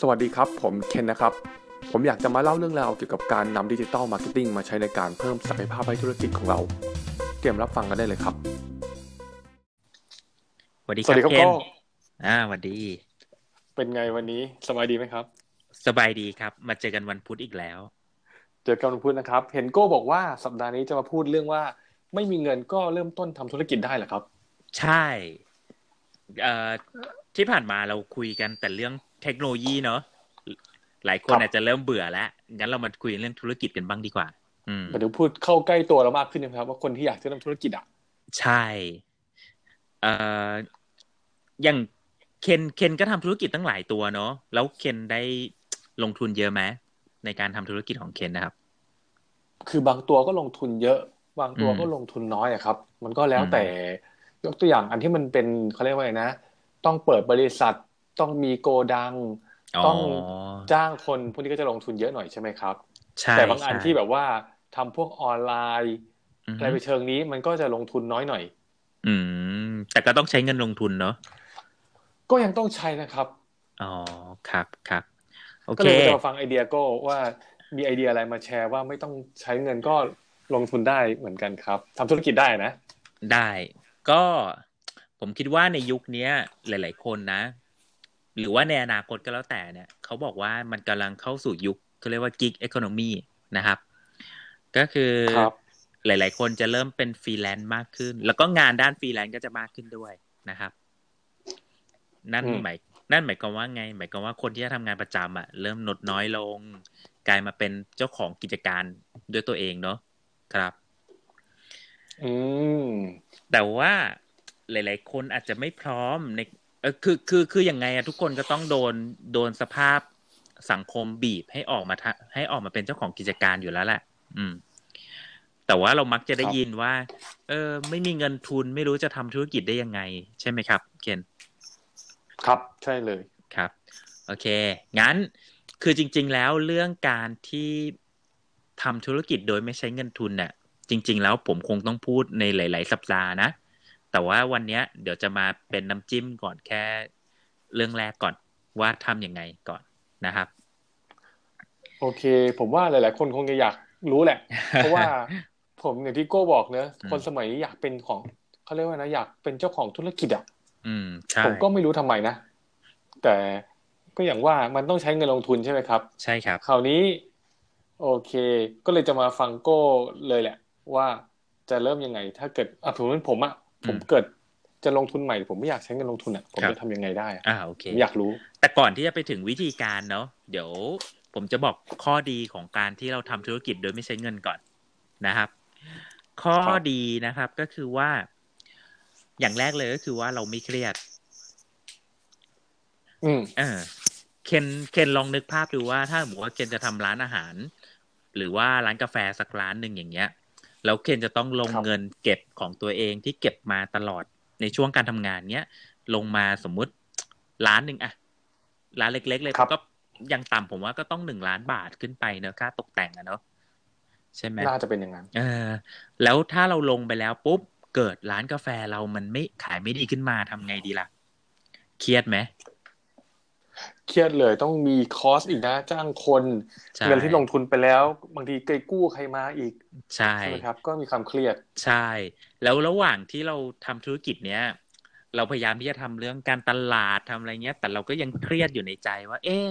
สวัสดีครับ ผมเคนนะครับ ผมอยากจะมาเล่าเรื่องราวเกี่ยวกับการนำ digital marketing มาใช้ในการเพิ่มศักยภาพให้ธุรกิจของเรา เตรียมรับฟังกันได้เลยครับ สวัสดีครับบเคนก็อ่าสวัสดี เป็นไงวันนี้สบายดีไหมครับ สบายดีครับ มาเจอกันวันพุธอีกแล้ว เจอกันวันพุธนะครับ เห็นโก้บอกว่าสัปดาห์นี้จะมาพูดเรื่องว่า ไม่มีเงินก็เริ่มต้นทำธุรกิจได้เหรอครับ ใช่ เอ่อที่ผ่านมาเราคุยกันแต่เรื่อง เทคโนโลยีเนาะหลายคนครับอาจจะเริ่มเบื่อแล้วงั้นเรามาคุยเรื่องธุรกิจกันบ้างดีกว่า อืมหมายถึงพูดเข้าใกล้ตัวเรามากขึ้นนะครับ ว่าคนที่อยากจะเริ่มธุรกิจอะใช่เอ่ออย่างเคนเคนก็ทำธุรกิจตั้งหลายตัวเนาะแล้วเคนได้ลงทุนเยอะไหมในการทำธุรกิจของเคนนะครับ คือบางตัวก็ลงทุนเยอะ บางตัวอืมก็ลงทุนน้อยอะครับ มันก็แล้วแต่ยกตัวอย่างอันที่มันเป็นเขาเรียกว่าไงนะ ต้องเปิดบริษัท ต้องมีโกดัง ต้องจ้างคนพวกนี้ก็จะลงทุนเยอะหน่อยใช่ไหมครับใช่แต่บางอันใช่ที่แบบว่าทำพวกออนไลน์อืออะฮึไรไปเชิงนี้มันก็จะลงทุนน้อยหน่อย อืม แต่ก็ต้องใช้เงินลงทุนเนาะก็ยังต้องใช้นะครับ อ๋อ ครับครับโอก็เคเลยจะมาฟังไอเดียโก็ว่ามีไอเดียอะไรมาแชร์ว่าไม่ต้องใช้เงินก็ลงทุนได้เหมือนกันครับทำธุรกิจได้นะ ได้ ก็ผมคิดว่าในยุคเนี้ยหลาย ๆ คนนะ หรือว่าในอนาคตก็แล้วแต่เนี่ยเขาบอกว่ามันกำลังเข้าสู่ยุคเขาเรียกว่า gig economy นะครับ ก็คือครับหลาย ๆ คนจะเริ่มเป็นฟรีแลนซ์มากขึ้น แล้วก็งานด้านฟรีแลนซ์ก็จะมากขึ้นด้วยนะครับ นั่นอืมหมายนั่นหมายความว่าไง หมายความว่าคนที่จะทำงานประจำอะ เริ่มลดน้อยลง กลายมาเป็นเจ้าของกิจการด้วยตัวเองเนาะครับ อืมแต่ว่าหลาย ๆ คนอาจจะไม่พร้อมในเออคือคือคือยังไงอะทุกคนก็ต้องโดนโดนสภาพสังคมบีบให้ออกมาทะให้ออกมาเป็นเจ้าของกิจการอยู่แล้วแหละ อืม แต่ว่าเรามักจะได้ครับยินว่า เออ ไม่มีเงินทุนไม่รู้จะทำธุรกิจได้ยังไง ใช่ไหมครับ เคนครับใช่เลยครับ โอเค งั้นคือจริง ๆ แล้วเรื่องการที่ทำธุรกิจโดยไม่ใช้เงินทุนเนี่ยจริง ๆ แล้วผมคงต้องพูดในหลาย ๆ สัปดาห์นะ แต่ว่าวันเนี้ยเดี๋ยวจะมาเป็นน้ำจิ้มก่อนแค่เรื่องแรกก่อนว่าทำยังไงก่อนนะครับ โอเค ผมว่าหลาย ๆ คนคงจะอยากรู้แหละ เพราะว่าผมอย่างที่โก้บอกเนอะอืมคนสมัยนี้อยากเป็นของเขาเรียกว่านะอยากเป็นเจ้าของธุรกิจอะอืมใช่ผมก็ไม่รู้ทำไมนะ แต่ก็อย่างว่ามันต้องใช้เงินลงทุนใช่ไหมครับ ใช่ครับคราวนี้ โอเค ก็เลยจะมาฟังโก้เลยแหละ ว่าจะเริ่มยังไง ถ้าเกิดอะผมผมอะ ผมเกิดจะลงทุนใหม่ผมไม่อยากใช้เงินลงทุนอะผมครับจะทำยังไงได้อะอ่าโอเคผมอยากรู้ แต่ก่อนที่จะไปถึงวิธีการเนาะเดี๋ยวผมจะบอกข้อดีของการที่เราทำธุรกิจโดยไม่ใช้เงินก่อนนะครับ ข้อครับดีนะครับก็คือว่า อย่างแรกเลยก็คือว่าเราไม่เครียด อืมเออเคนเคนลองนึกภาพดูว่าถ้าสมมติว่าเคนจะทำร้านอาหาร หรือว่าร้านกาแฟสักร้านหนึ่งอย่างเงี้ย แล้วเคนจะต้องลงครับเงินเก็บของตัวเองที่เก็บมาตลอดในช่วงการทำงานเนี้ยลงมาสมมุติร้านหนึ่งอะร้านเล็ก ๆ เลยครับก็ยังต่ำผมว่าก็ต้องหนึ่งล้านบาทขึ้นไปเนอะค่าตกแต่งอะเนอะใช่ไหมน่าจะเป็นอย่างนั้นเออ แล้วถ้าเราลงไปแล้วปุ๊บเกิดร้านกาแฟเรามันไม่ขายไม่ดีขึ้นมาทำไงดีล่ะ เครียดไหม เครียดเลยต้องมีคอสอีกนะ จ้างคนใช่เงินที่ลงทุนไปแล้ว บางทีเคยกู้ใครมาอีกใช่ใช่ไหมครับ ก็มีความเครียด ใช่ แล้วระหว่างที่เราทำธุรกิจเนี้ยเราพยายามที่จะทำเรื่องการตลาดทำอะไรเงี้ย แต่เราก็ยังเครียดอยู่ในใจว่า เอ๊ะ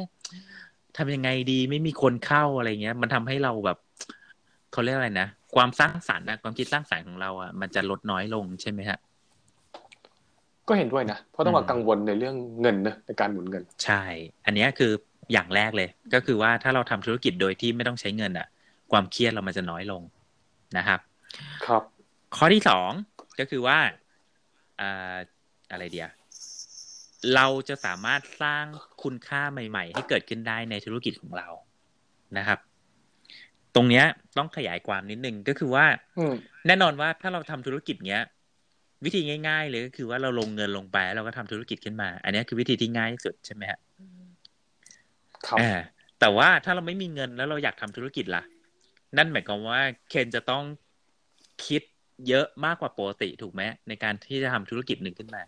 ทำยังไงดีไม่มีคนเข้าอะไรเงี้ย มันทำให้เราแบบเขาเรียกอะไรนะความสร้างสรรค์นะความคิดสร้างสรรค์ของเราอะมันจะลดน้อยลงใช่ไหมฮะ ก็เห็นด้วยนะ เพราะต้องมาอืมกังวลในเรื่องเงินนะในการหมุนเงิน ใช่ อันเนี้ยคืออย่างแรกเลย ก็คือว่าถ้าเราทำธุรกิจโดยที่ไม่ต้องใช้เงินอะ ความเครียดเรามันจะน้อยลงนะครับ ครับ ข้อที่สองก็คือว่าอ่าอะไรเดียเราจะสามารถสร้างคุณค่าใหม่ ๆ ให้เกิดขึ้นได้ในธุรกิจของเรานะครับ ตรงเนี้ยต้องขยายความนิดนึงก็คือว่าอืมแน่นอนว่าถ้าเราทำธุรกิจเนี้ย วิธีง่าย ๆ เลยก็คือว่าเราลงเงินลงไปแล้วเราก็ทำธุรกิจขึ้นมา อันเนี้ยคือวิธีที่ง่ายที่สุดใช่ไหมฮะครับอ่าแต่ว่าถ้าเราไม่มีเงินแล้วเราอยากทำธุรกิจล่ะ นั่นหมายความว่าเคนจะต้องคิดเยอะมากกว่าปกติถูกไหมในการที่จะทำธุรกิจหนึ่งขึ้นมา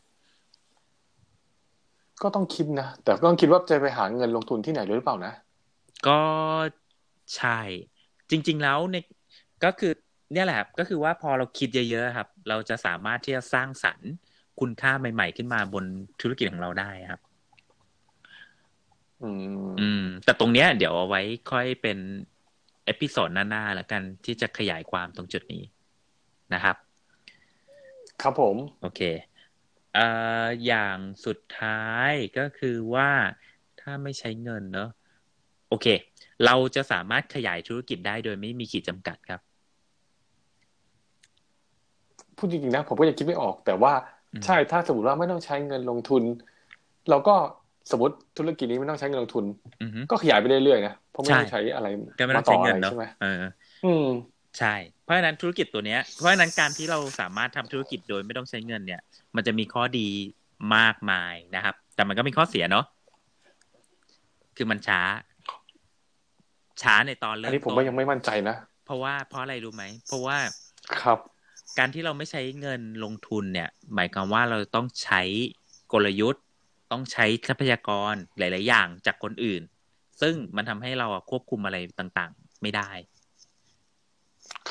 ก็ต้องคิดนะ แต่ก็ต้องคิดว่าจะไปหาเงินลงทุนที่ไหนหรือเปล่านะ ก็ใช่ จริง ๆ แล้วในก็คือ เนี่ยแหละครับก็คือว่าพอเราคิดเยอะๆครับ เราจะสามารถที่จะสร้างสรรค์คุณค่าใหม่ ๆ ขึ้นมาบนธุรกิจของเราได้ครับอืมอืม แต่ตรงเนี้ย เดี๋ยวเอาไว้ค่อยเป็น episode หน้าๆแล้วกันที่จะขยายความตรงจุดนี้นะครับ ครับผม โอเคเอ่ออย่างสุดท้ายก็คือว่าถ้าไม่ใช้เงินเนอะโอเค เราจะสามารถขยายธุรกิจได้โดยไม่มีขีดจำกัดครับ พูดจริงๆนะผมก็ยังคิดไม่ออก แต่ว่าอืมใช่ถ้าสมมติว่าไม่ต้องใช้เงินลงทุน เราก็สมมติธุรกิจนี้ไม่ต้องใช้เงินลงทุนอือฮึก็ขยายไปเรื่อยๆนะเพราะไม่ต้องใช่ใช้อะไรก็ไม่ต้องต่ใช้อเงิอะนไรเนาะใช่ไหมเอออืมใช่ เพราะฉะนั้นธุรกิจตัวเนี้ย เพราะฉะนั้นการที่เราสามารถทำธุรกิจโดยไม่ต้องใช้เงินเนี่ย มันจะมีข้อดีมากมายนะครับ แต่มันก็มีข้อเสียเนาะคือมันช้า ช้าในตอนอัเริ่นมนี้ผมต้ก็นยังไม่มั่นใจนะเพราะว่าเพราะอะไรรู้ไหมเพราะว่าครับ การที่เราไม่ใช้เงินลงทุนเนี่ย หมายความว่าเราต้องใช้กลยุทธ์ ต้องใช้ทรัพยากรหลาย ๆ อย่างจากคนอื่น ซึ่งมันทำให้เราอะควบคุมอะไรต่างๆ ไม่ได้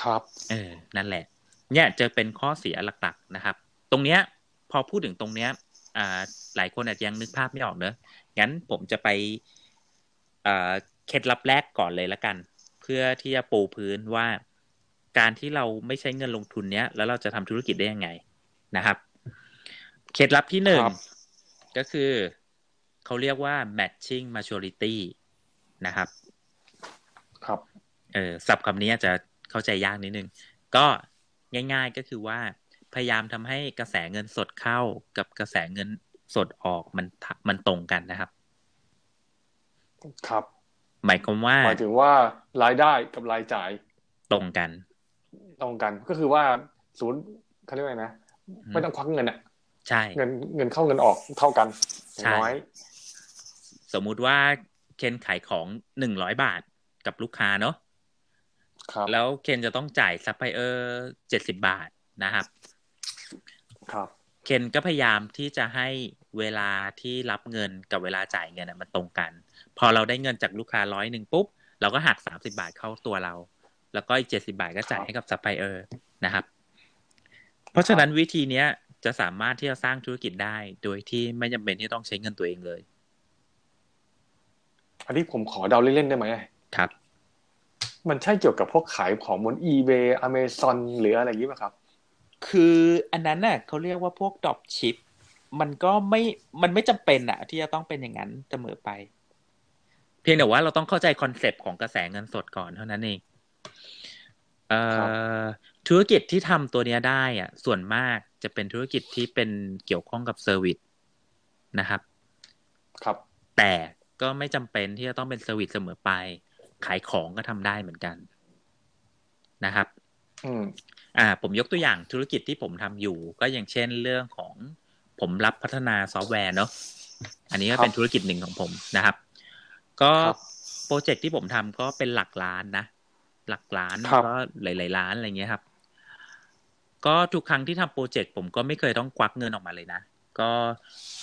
ครับ เออ นั่นแหละ เนี่ยจะเป็นข้อเสียหลัก ๆ นะครับ ตรงเนี้ย พอพูดถึงตรงเนี้ยอ่าหลายคนอาจจะยังนึกภาพไม่ออกเนอะงั้นผมจะไปอ่าเคล็ดลับแรกก่อนเลยละกัน เพื่อที่จะปูพื้นว่า การที่เราไม่ใช้เงินลงทุนเนี้ย แล้วเราจะทำธุรกิจได้ยังไงนะครับ เคล็ดลับที่หนึ่งครับก็คือเขาเรียกว่า matching maturity นะครับ ครับ เออศัพท์คำนี้อาจจะเข้าใจยากนิดนึง ก็ง่ายๆก็คือว่า พยายามทำให้กระแสเงินสดเข้ากับกระแสเงินสดออกมันทะมันตรงกันนะครับ ครับ หมายความว่า หมายถึงว่ารายได้กับรายจ่ายตรงกัน ตรงกัน ก็คือว่าศูนย์เขาเรียกว่าไงนะไม่ต้องควักเงินอะใช่เงินเงินเข้าเงินออกเท่ากันอย่างใช่น้อย สมมุติว่าเคนขายของหนึ่งร้อยบาทกับลูกค้าเนาะครับแล้วเคนจะต้องจ่ายซัพพลายเออร์เจ็ดสิบบาทนะครับ ครับเคนก็พยายามที่จะให้เวลาที่รับเงินกับเวลาจ่ายเงินน่ะมันตรงกัน พอเราได้เงินจากลูกค้าร้อยหนึ่งปุ๊บ เราก็หักสามสิบบาทเข้าตัวเรา แล้วก็อีกเจ็ดสิบบาทก็จ่ายให้กับซัพพลายเออร์นะครับ เพราะฉะนั้นวิธีเนี้ยจะสามารถที่จะสร้างธุรกิจได้ โดยที่ไม่จำเป็นที่ต้องใช้เงินตัวเองเลย อันนี้ผมขอเดาเล่นๆได้ไหมครับ มันใช่เกี่ยวกับพวกขายของบน eBay Amazon หรืออะไรอย่างนี้ป่ะครับ คืออันนั้นน่ะเขาเรียกว่าพวก dropship มันก็ไม่ มันไม่จำเป็นอะที่จะต้องเป็นอย่างนั้นเสมอไป เพียงแต่ว่าเราต้องเข้าใจ concept ของกระแสเงินสดก่อนเท่านั้นเองเอ่ครับอ ธุรกิจที่ทำตัวเนี้ยได้อะส่วนมากจะเป็นธุรกิจที่เป็นเกี่ยวข้องกับ service นะครับ ครับ แต่ก็ไม่จำเป็นที่จะต้องเป็น service เสมอไป ขายของก็ทำได้เหมือนกันนะครับ อืมอ่า ผมยกตัวอย่างธุรกิจที่ผมทำอยู่ ก็อย่างเช่นเรื่องของผมรับพัฒนาซอฟต์แวร์เนาะอันนี้ก็ครับเป็นธุรกิจหนึ่งของผมนะครับ ก็ครับโปรเจกต์ที่ผมทำก็เป็นหลักล้านนะ หลักล้านครับก็หลาย ๆ ล้านอะไรเงี้ยครับ ก็ทุกครั้งที่ทำโปรเจกต์ผมก็ไม่เคยต้องควักเงินออกมาเลยนะ ก็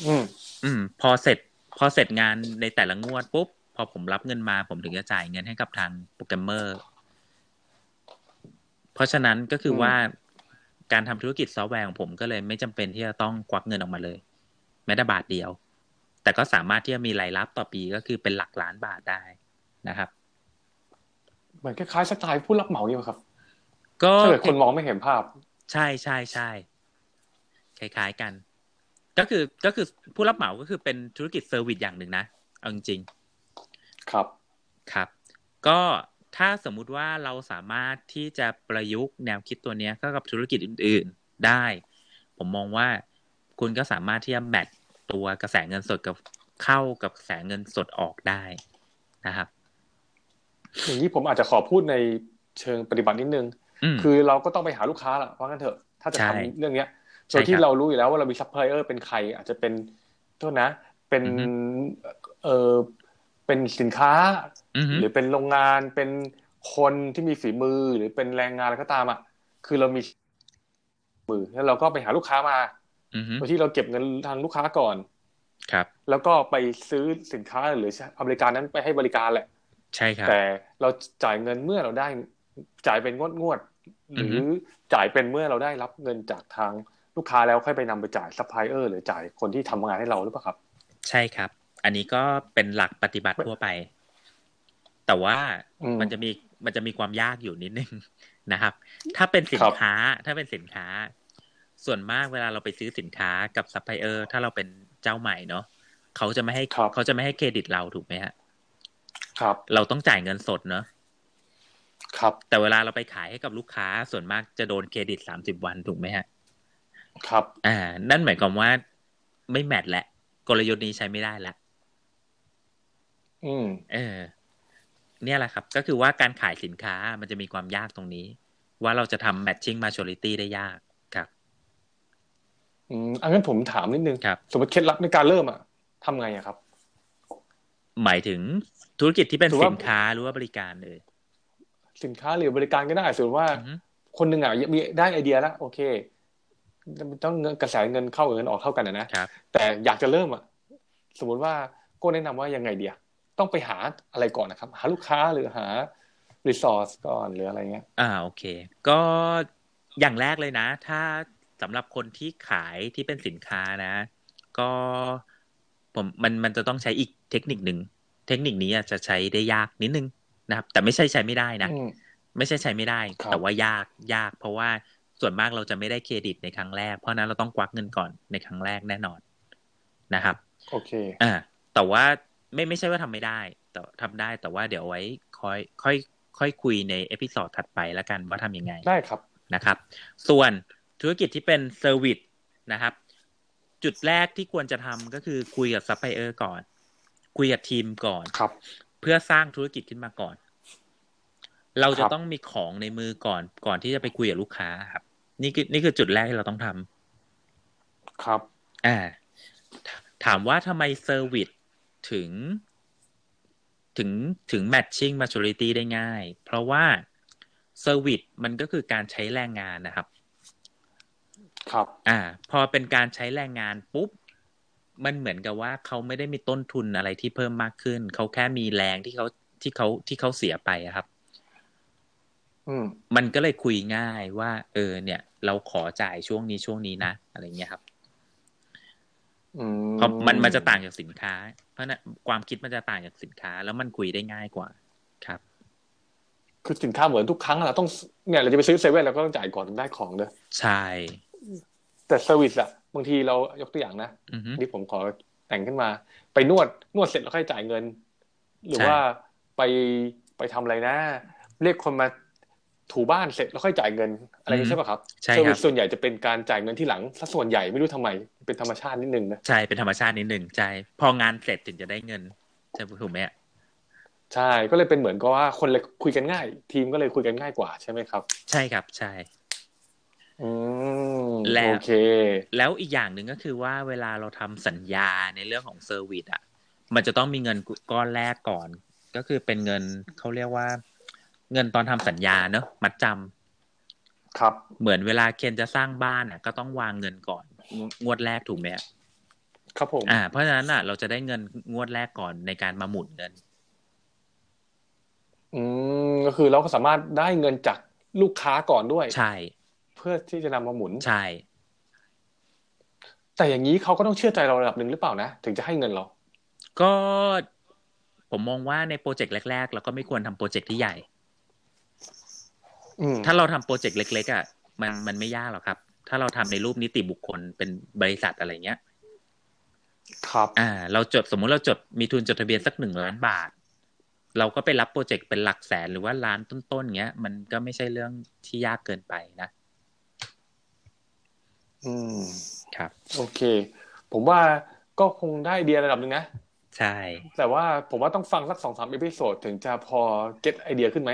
อืมอืม พอเสร็จ พอเสร็จงานในแต่ละงวดปุ๊บพอผมรับเงินมาผมถึงจะจ่ายเงินให้กับทางโปรแกรมเมอร์ เพราะฉะนั้นก็คืออมว่าการทำธุรกิจซอฟต์แวร์ของผมก็เลยไม่จำเป็นที่จะต้องควักเงินออกมาเลย แม้แต่บาทเดียว แต่ก็สามารถที่จะมีรายรับต่อปีก็คือเป็นหลักล้านบาทได้นะครับ เหมือนคล้ายๆสไตล์ผู้รับเหมานี่ป่ะครับ ก็ถ้าเกิดคนมองไม่เห็นภาพ ใช่ใช่ใช่คล้ายๆกัน ก็คือก็คือผู้รับเหมาก็คือเป็นธุรกิจ service อย่างหนึ่งนะเอาจริงๆครับครับ ก็ถ้าสมมุติว่าเราสามารถที่จะประยุกต์แนวคิดตัวเนี้ยเข้ากับธุรกิจอื่น ๆได้ ผมมองว่าคุณก็สามารถที่จะ match ตัวกระแสเงินสดกับเข้ากับกระแสเงินสดออกได้นะครับ อย่างนี้ผมอาจจะขอพูดในเชิงปฏิบัตินิดนึงอืมคือเราก็ต้องไปหาลูกค้าละว่างั้นเถอะ ถ้าจะใช่ทำเรื่องเนี้ยใช่โดยที่ครับเรารู้อยู่แล้วว่าเรามีซัพพลายเออร์เป็นใคร อาจจะเป็นโทษนะ เป็นอือฮึเออเป็นสินค้าอือฮึหรือเป็นโรงงานเป็นคนที่มีฝีมือหรือเป็นแรงงานอะไรก็ตามอะคือเรามีมือแล้วเราก็ไปหาลูกค้ามาอือฮึโดยที่เราเก็บเงินทางลูกค้าก่อน ครับ แล้วก็ไปซื้อสินค้าหรืออเมริการนั้นไปให้บริการแหละ ใช่ครับแต่เราจ่ายเงินเมื่อเราได้จ่ายเป็นงวดงวดๆหรือจ่ายเป็นเมื่อเราได้รับเงินจากทางลูกค้าแล้วค่อยไปนำไปจ่ายซัพพลายเออร์หรือจ่ายคนที่ทำงานให้เราหรือเปล่าครับ ใช่ครับ อันนี้ก็เป็นหลักปฏิบัติทั่วไป แต่ว่าอืมมันจะมีมันจะมีความยากอยู่นิดนึงนะครับ ถ้าเป็นสินค้า ถ้าเป็นสินค้า ส่วนมากเวลาเราไปซื้อสินค้ากับซัพพลายเออร์ถ้าเราเป็นเจ้าใหม่เนาะเขาจะไม่ให้ครับเขาจะไม่ให้เครดิตเราถูกไหมฮะ ครับ เราต้องจ่ายเงินสดเนาะครับ แต่เวลาเราไปขายให้กับลูกค้าส่วนมากจะโดนเครดิตสามสิบวันถูกไหมฮะ ครับ อ่า นั่นหมายความว่าไม่แมทแหละ กลยุทธ์นี้ใช้ไม่ได้ละอืม เออ เนี่ยแหละครับ ก็คือว่าการขายสินค้ามันจะมีความยากตรงนี้ ว่าเราจะทำ matching maturity ได้ยากครับ อืมอันนั้นผมถามนิดนึงครับสมมติเคล็ดลับในการเริ่มอะทำไงอะครับ หมายถึงธุรกิจที่เป็นถือว่าสินค้าหรือว่าบริการเลย สินค้าหรือบริการก็ได้สมมติว่าอือฮึคนหนึ่งอะมีได้ไอเดียแล้วโอเคต้องเงินกระแสเงินเข้ากับเงินออกเท่ากันนะนะครับแต่อยากจะเริ่มอะ สมมุติว่าโก็แนะนำว่ายังไงเดียต้องไปหาอะไรก่อนนะครับ หาลูกค้าหรือหารีซอสก่อนหรืออะไรเงี้ย อ่าโอเค ก็อย่างแรกเลยนะ ถ้าสำหรับคนที่ขายที่เป็นสินค้านะ ก็ ผมมันมันจะต้องใช้อีกเทคนิคหนึ่งเทคนิคนี้อาจจะใช้ได้ยากนิดนึงนะครับ แต่ไม่ใช่ใช้ไม่ได้นะอืมไม่ใช่ใช้ไม่ได้ครับแต่ว่ายากยาก เพราะว่าส่วนมากเราจะไม่ได้เครดิตในครั้งแรก เพราะฉะนั้นเราต้องควักเงินก่อนในครั้งแรกแน่นอนนะครับ โอเคอ่าแต่ว่าไม่ไม่ใช่ว่าทำไม่ได้ แต่ทำได้แต่ว่าเดี๋ยวไว้ค่อยค่อย ค่อยคุยใน episode ถัดไปแล้วกันว่าทำยังไงได้ครับนะครับ ส่วนธุรกิจที่เป็น service นะครับ จุดแรกที่ควรจะทำก็คือคุยกับซัพพลายเออร์ก่อน คุยกับทีมก่อนครับ เพื่อสร้างธุรกิจขึ้นมาก่อน เราจะครับต้องมีของในมือก่อน ก่อนที่จะไปคุยกับลูกค้าครับ นี่คือนี่คือจุดแรกที่เราต้องทำครับ อ่าถถามว่าทำไม service ถึง ถึงถึง matching maturity ได้ง่าย เพราะว่า service มันก็คือการใช้แรงงานนะครับ ครับ อ่า พอเป็นการใช้แรงงานปุ๊บ มันเหมือนกับว่าเขาไม่ได้มีต้นทุนอะไรที่เพิ่มมากขึ้น เขาแค่มีแรงที่เขาที่เขาที่เขาเสียไปอะครับ อืม มันก็เลยคุยง่ายว่า เออ เนี่ย เราขอจ่ายช่วงนี้ช่วงนี้นะอะไรเงี้ยครับอืมเพราะมันมันจะต่างจากสินค้า เพราะนั้นความคิดมันจะต่างจากสินค้า แล้วมันคุยได้ง่ายกว่า ครับ คือสินค้าเหมือนทุกครั้งอะเราต้องเนี่ยเราจะไปซื้อเซเว่นเราก็ต้องจ่ายก่อนถึงได้ของเด้อใช่ แต่ service อะบางทีเรายกตัวอย่างนะอือฮึนี่ผมขอแต่งขึ้นมา ไปนวดนวดเสร็จแล้วค่อยจ่ายเงิน หรือใช่ว่าไปไปทำอะไรนะ เรียกคนมาถูบ้านเสร็จแล้วค่อยจ่ายเงิน อะไรอย่างนี้ใช่ป่ะครับใช่เซอร์ควิรับสส่วนใหญ่จะเป็นการจ่ายเงินที่หลังซะส่วนใหญ่ไม่รู้ทำไม เป็นธรรมชาตินิดนึงนะใช่เป็นธรรมชาตินิดหนึ่งใช่พองานเสร็จถึงจะได้เงินใช่ถูกไหมอะใช่ก็เลยเป็นเหมือนกับว่าคนเลยคุยกันง่าย ทีมก็เลยคุยกันง่ายกว่าใช่ไหมครับ ใช่ครับใช่อืม แล้วโอเค แล้วอีกอย่างหนึ่งก็คือว่าเวลาเราทำสัญญาในเรื่องของ service อะ มันจะต้องมีเงินก้อนแรกก่อน ก็คือเป็นเงินเขาเรียกว่า เงินตอนทำสัญญาเนอะมัดจำครับเหมือนเวลาคนจะสร้างบ้านอะ ก็ต้องวางเงินก่อนงงวดแรกถูกไหมอะครับผมอ่า เพราะฉะนั้นอะ เราจะได้เงินงวดแรกก่อนในการมาหมุนเงิน อืมก็คือเราก็สามารถได้เงินจากลูกค้าก่อนด้วย ใช่ เพื่อที่จะนำมาหมุนใช่ แต่อย่างนี้เขาก็ต้องเชื่อใจเราระดับหนึ่งหรือเปล่านะถึงจะให้เงินเรา ก็ผมมองว่าในโปรเจกต์แรก ๆ เราก็ไม่ควรทำโปรเจกต์ที่ใหญ่อืมถ้าเราทำโปรเจกต์เล็ก ๆอะมันมันไม่ยากหรอกครับ ถ้าเราทำในรูปนิติบุคคลเป็นบริษัทอะไรเงี้ยครับ อ่า เราจดสมมุติเราจดมีทุนจดทะเบียนสักหนึ่งล้านบาท เราก็ไปรับโปรเจกต์เป็นหลักแสนหรือว่าล้านต้นๆเงี้ย มันก็ไม่ใช่เรื่องที่ยากเกินไปนะ อืมครับ โอเค ผมว่าก็คงได้ไอเดียระดับหนึ่งนะ ใช่ แต่ว่าผมว่าต้องฟังสักสองสาม episode ถึงจะพอ get ไอเดียขึ้นไหม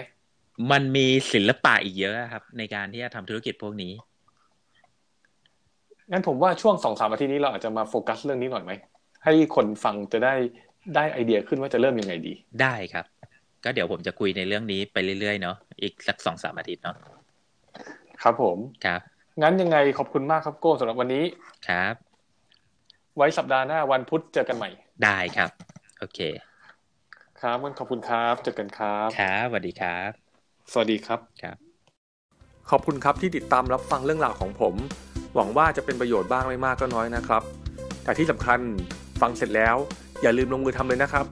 มันมีศิลปะอีกเยอะครับ ในการที่จะทำธุรกิจพวกนี้ งั้นผมว่าช่วงสองสามอาทิตย์นี้เราอาจจะมาโฟกัสเรื่องนี้หน่อยไหม ให้คนฟังจะได้ได้ไอเดียขึ้นว่าจะเริ่มยังไงดี ได้ครับ ก็เดี๋ยวผมจะคุยในเรื่องนี้ไปเรื่อยๆเนาะ อีกสักสองสามอาทิตย์เนาะ ครับผม ครับ งั้นยังไงขอบคุณมากครับโก้สำหรับวันนี้ครับ ไว้สัปดาห์หน้าวันพุธเจอกันใหม่ ได้ครับ โอเค ครับงั้นขอบคุณครับเจอกันครับครับสวัสดีครับ สวัสดีครับครับ ขอบคุณครับที่ติดตามรับฟังเรื่องราวของผม หวังว่าจะเป็นประโยชน์บ้างไม่มากก็น้อยนะครับ แต่ที่สำคัญฟังเสร็จแล้ว อย่าลืมลงมือทำเลยนะครับ